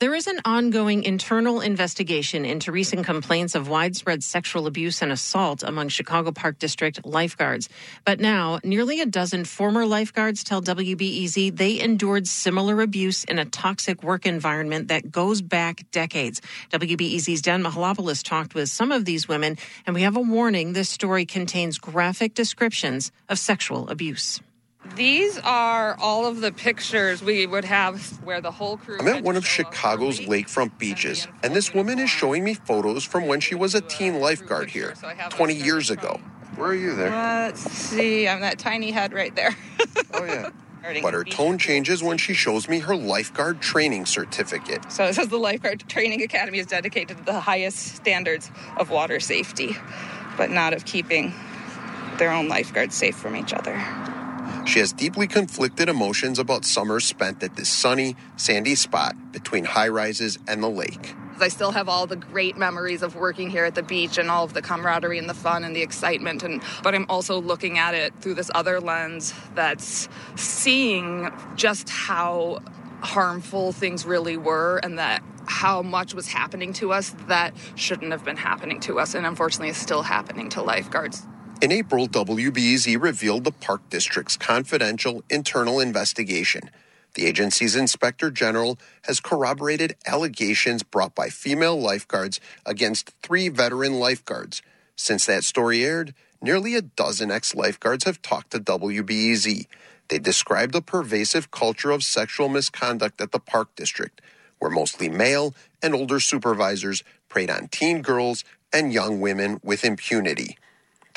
There is an ongoing internal investigation into recent complaints of widespread sexual abuse and assault among Chicago Park District lifeguards. But now, nearly a dozen former lifeguards tell WBEZ they endured similar abuse in a toxic work environment that goes back decades. WBEZ's Dan Mihalopoulos talked with some of these women, and we have a warning this story contains graphic descriptions of sexual abuse. These are all of the pictures we would have where the whole crew. I'm at one of Chicago's lakefront beaches, and this woman is showing me photos from when she was a teen lifeguard here 20 years ago. Where are you there? Let's see, I'm that tiny head right there. oh, yeah. But her tone changes when she shows me her lifeguard training certificate. So it says the Lifeguard Training Academy is dedicated to the highest standards of water safety, but not of keeping their own lifeguards safe from each other. She has deeply conflicted emotions about summers spent at this sunny, sandy spot between high rises and the lake. I still have all the great memories of working here at the beach and all of the camaraderie and the fun and the excitement and but I'm also looking at it through this other lens that's seeing just how harmful things really were and that how much was happening to us that shouldn't have been happening to us and unfortunately is still happening to lifeguards. In April, WBEZ revealed the Park District's confidential internal investigation. The agency's inspector general has corroborated allegations brought by female lifeguards against three veteran lifeguards. Since that story aired, nearly a dozen ex lifeguards have talked to WBEZ. They described a pervasive culture of sexual misconduct at the Park District, where mostly male and older supervisors preyed on teen girls and young women with impunity.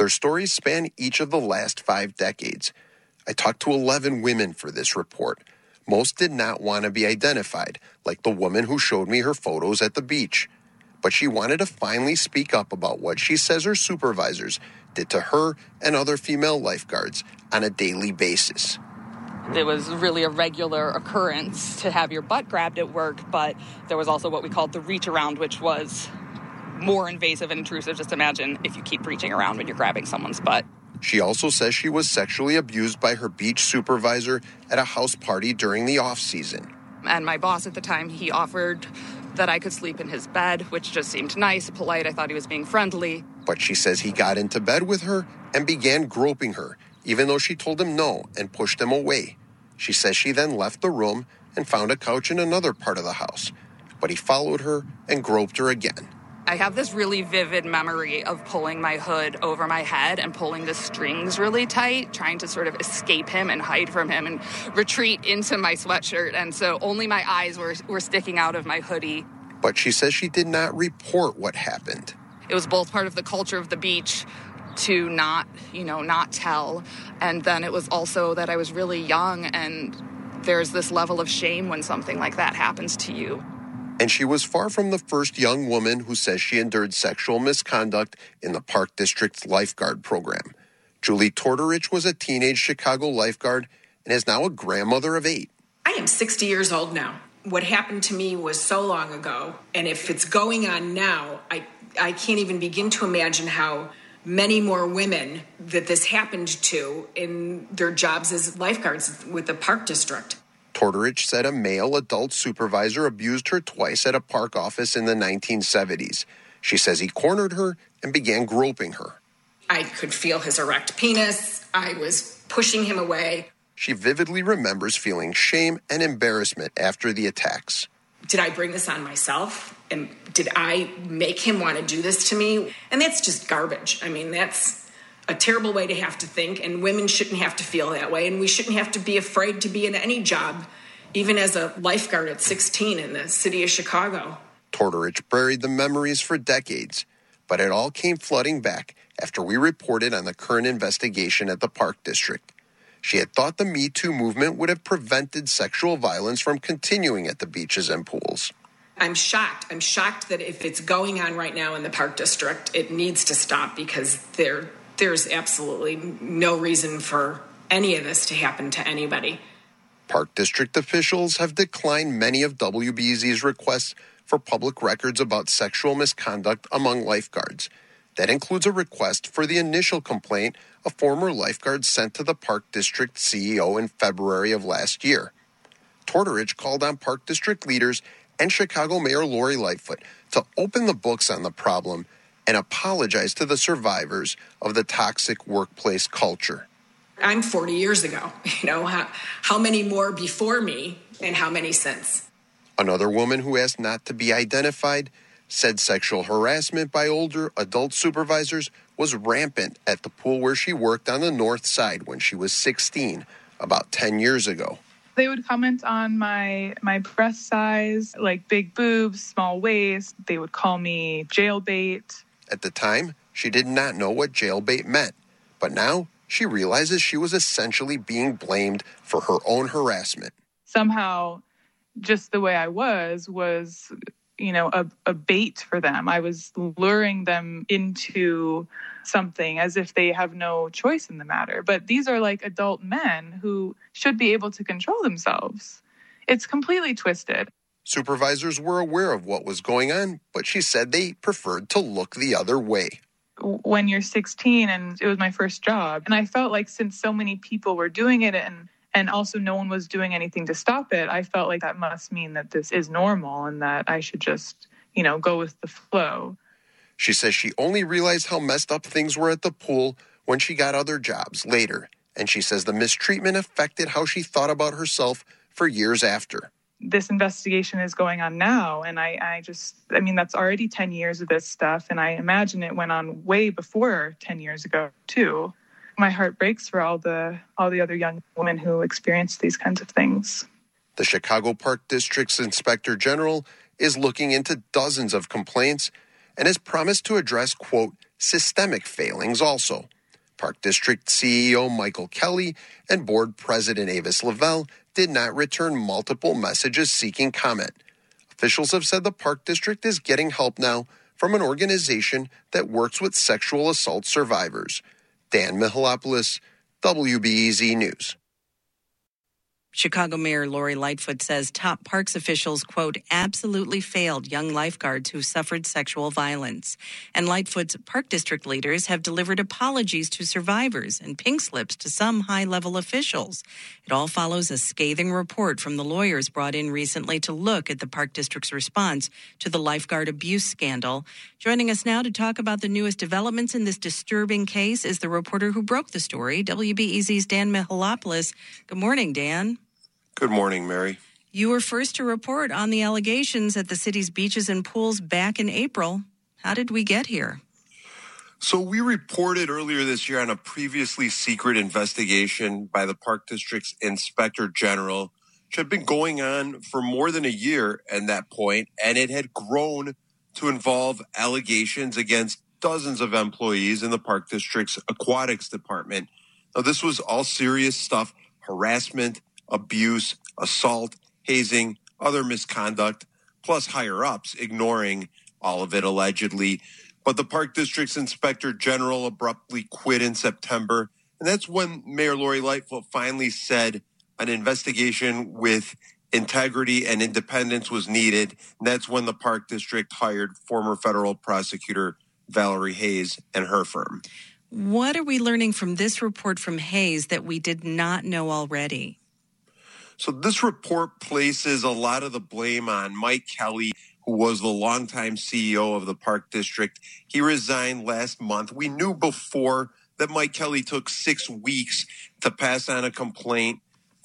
Their stories span each of the last five decades. I talked to 11 women for this report. Most did not want to be identified, like the woman who showed me her photos at the beach. But she wanted to finally speak up about what she says her supervisors did to her and other female lifeguards on a daily basis. It was really a regular occurrence to have your butt grabbed at work, but there was also what we called the reach around, which was more invasive and intrusive. Just imagine if you keep reaching around when you're grabbing someone's butt. She also says she was sexually abused by her beach supervisor at a house party during the off season. And my boss at the time, he offered that I could sleep in his bed, which just seemed nice, polite. I thought he was being friendly. But she says he got into bed with her and began groping her, even though she told him no and pushed him away. She says she then left the room and found a couch in another part of the house. But he followed her and groped her again. I have this really vivid memory of pulling my hood over my head and pulling the strings really tight, trying to sort of escape him and hide from him and retreat into my sweatshirt. And so only my eyes were, were sticking out of my hoodie. But she says she did not report what happened. It was both part of the culture of the beach to not, you know, not tell. And then it was also that I was really young and there's this level of shame when something like that happens to you. And she was far from the first young woman who says she endured sexual misconduct in the Park District's lifeguard program. Julie Tortorich was a teenage Chicago lifeguard and is now a grandmother of eight. I am 60 years old now. What happened to me was so long ago, and if it's going on now, I, I can't even begin to imagine how many more women that this happened to in their jobs as lifeguards with the park district. Tortorich said a male adult supervisor abused her twice at a park office in the 1970s. She says he cornered her and began groping her. I could feel his erect penis. I was pushing him away. She vividly remembers feeling shame and embarrassment after the attacks. Did I bring this on myself? And did I make him want to do this to me? And that's just garbage. I mean, that's a terrible way to have to think, and women shouldn't have to feel that way, and we shouldn't have to be afraid to be in any job, even as a lifeguard at 16 in the city of Chicago. Tortorich buried the memories for decades, but it all came flooding back after we reported on the current investigation at the Park District. She had thought the Me Too movement would have prevented sexual violence from continuing at the beaches and pools. I'm shocked. I'm shocked that if it's going on right now in the Park District, it needs to stop because they're there's absolutely no reason for any of this to happen to anybody. Park District officials have declined many of WBEZ's requests for public records about sexual misconduct among lifeguards. That includes a request for the initial complaint a former lifeguard sent to the Park District CEO in February of last year. Tortorich called on Park District leaders and Chicago Mayor Lori Lightfoot to open the books on the problem and apologize to the survivors of the toxic workplace culture. I'm 40 years ago. You know, how, how many more before me and how many since? Another woman who asked not to be identified said sexual harassment by older adult supervisors was rampant at the pool where she worked on the north side when she was 16, about 10 years ago. They would comment on my my breast size, like big boobs, small waist. They would call me jailbait. At the time, she did not know what jailbait meant, but now she realizes she was essentially being blamed for her own harassment. Somehow, just the way I was was, you know, a, a bait for them. I was luring them into something as if they have no choice in the matter. But these are like adult men who should be able to control themselves. It's completely twisted. Supervisors were aware of what was going on, but she said they preferred to look the other way. When you're 16 and it was my first job, and I felt like since so many people were doing it and and also no one was doing anything to stop it, I felt like that must mean that this is normal and that I should just, you know, go with the flow. She says she only realized how messed up things were at the pool when she got other jobs later, and she says the mistreatment affected how she thought about herself for years after this investigation is going on now. And I, I just i mean that's already 10 years of this stuff. And i imagine it went on way before 10 years ago too. My heart breaks for all the all the other young women who experience these kinds of things. The chicago park district's inspector general is looking into dozens of complaints and has promised to address quote systemic failings also. Park District CEO Michael Kelly and board president Avis Lavelle did not return multiple messages seeking comment. Officials have said the Park District is getting help now from an organization that works with sexual assault survivors. Dan Mihalopoulos, WBEZ News. Chicago Mayor Lori Lightfoot says top parks officials, quote, absolutely failed young lifeguards who suffered sexual violence. And Lightfoot's park district leaders have delivered apologies to survivors and pink slips to some high level officials. It all follows a scathing report from the lawyers brought in recently to look at the park district's response to the lifeguard abuse scandal. Joining us now to talk about the newest developments in this disturbing case is the reporter who broke the story, WBEZ's Dan Mihalopoulos. Good morning, Dan. Good morning, Mary. You were first to report on the allegations at the city's beaches and pools back in April. How did we get here? So, we reported earlier this year on a previously secret investigation by the Park District's Inspector General, which had been going on for more than a year at that point, and it had grown to involve allegations against dozens of employees in the Park District's aquatics department. Now, this was all serious stuff harassment, abuse, assault, hazing, other misconduct, plus higher ups ignoring all of it allegedly. But the Park District's Inspector General abruptly quit in September. And that's when Mayor Lori Lightfoot finally said an investigation with integrity and independence was needed. And that's when the Park District hired former federal prosecutor Valerie Hayes and her firm. What are we learning from this report from Hayes that we did not know already? So this report places a lot of the blame on Mike Kelly, who was the longtime CEO of the Park District. He resigned last month. We knew before that Mike Kelly took six weeks to pass on a complaint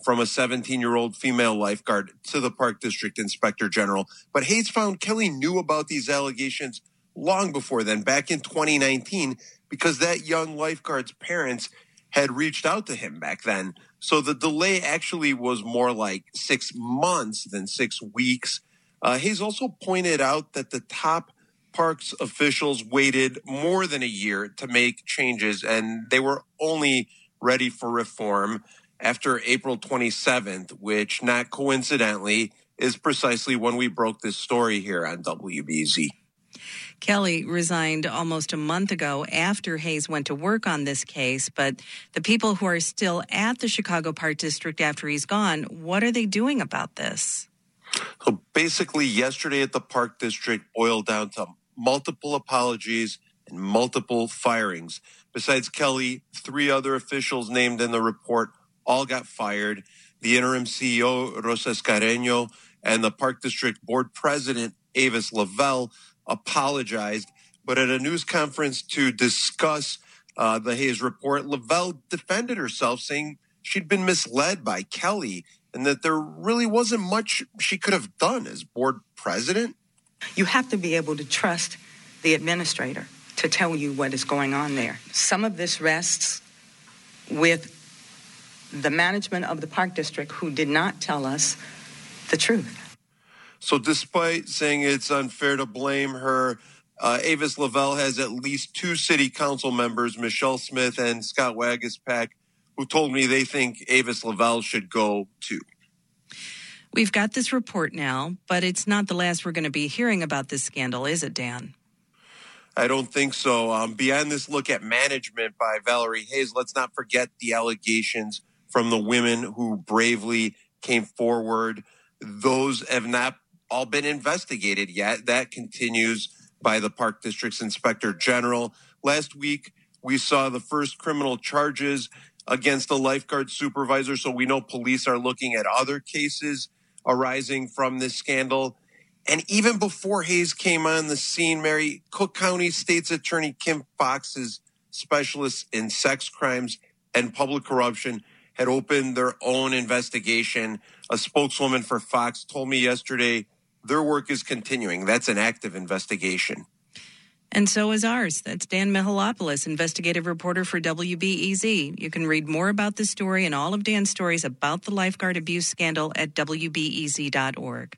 from a 17 year old female lifeguard to the Park District Inspector General. But Hayes found Kelly knew about these allegations long before then, back in 2019, because that young lifeguard's parents had reached out to him back then. So the delay actually was more like six months than six weeks. Uh, Hayes also pointed out that the top parks officials waited more than a year to make changes, and they were only ready for reform after April 27th, which, not coincidentally, is precisely when we broke this story here on WBEZ. Kelly resigned almost a month ago after Hayes went to work on this case. But the people who are still at the Chicago Park District after he's gone, what are they doing about this? So basically, yesterday at the Park District boiled down to multiple apologies and multiple firings. Besides Kelly, three other officials named in the report all got fired. The interim CEO, Rosa Escareño, and the Park District Board President, Avis Lavelle, apologized. But at a news conference to discuss uh, the Hayes report, Lavelle defended herself, saying she'd been misled by Kelly and that there really wasn't much she could have done as board president. You have to be able to trust the administrator to tell you what is going on there. Some of this rests with the management of the park district who did not tell us the truth. So, despite saying it's unfair to blame her, uh, Avis Lavelle has at least two city council members, Michele Smith and Scott Waguespack, who told me they think Avis Lavelle should go too. We've got this report now, but it's not the last we're going to be hearing about this scandal, is it, Dan? I don't think so. Um, beyond this look at management by Valerie Hayes, let's not forget the allegations from the women who bravely came forward. Those have not all been investigated yet. That continues by the Park District's Inspector General. Last week, we saw the first criminal charges against the lifeguard supervisor. So we know police are looking at other cases arising from this scandal. And even before Hayes came on the scene, Mary, Cook County State's Attorney Kim Foxx's specialists in sex crimes and public corruption had opened their own investigation. A spokeswoman for Foxx told me yesterday their work is continuing. That's an active investigation. And so is ours. That's Dan Mihalopoulos, investigative reporter for WBEZ. You can read more about this story and all of Dan's stories about the lifeguard abuse scandal at WBEZ.org.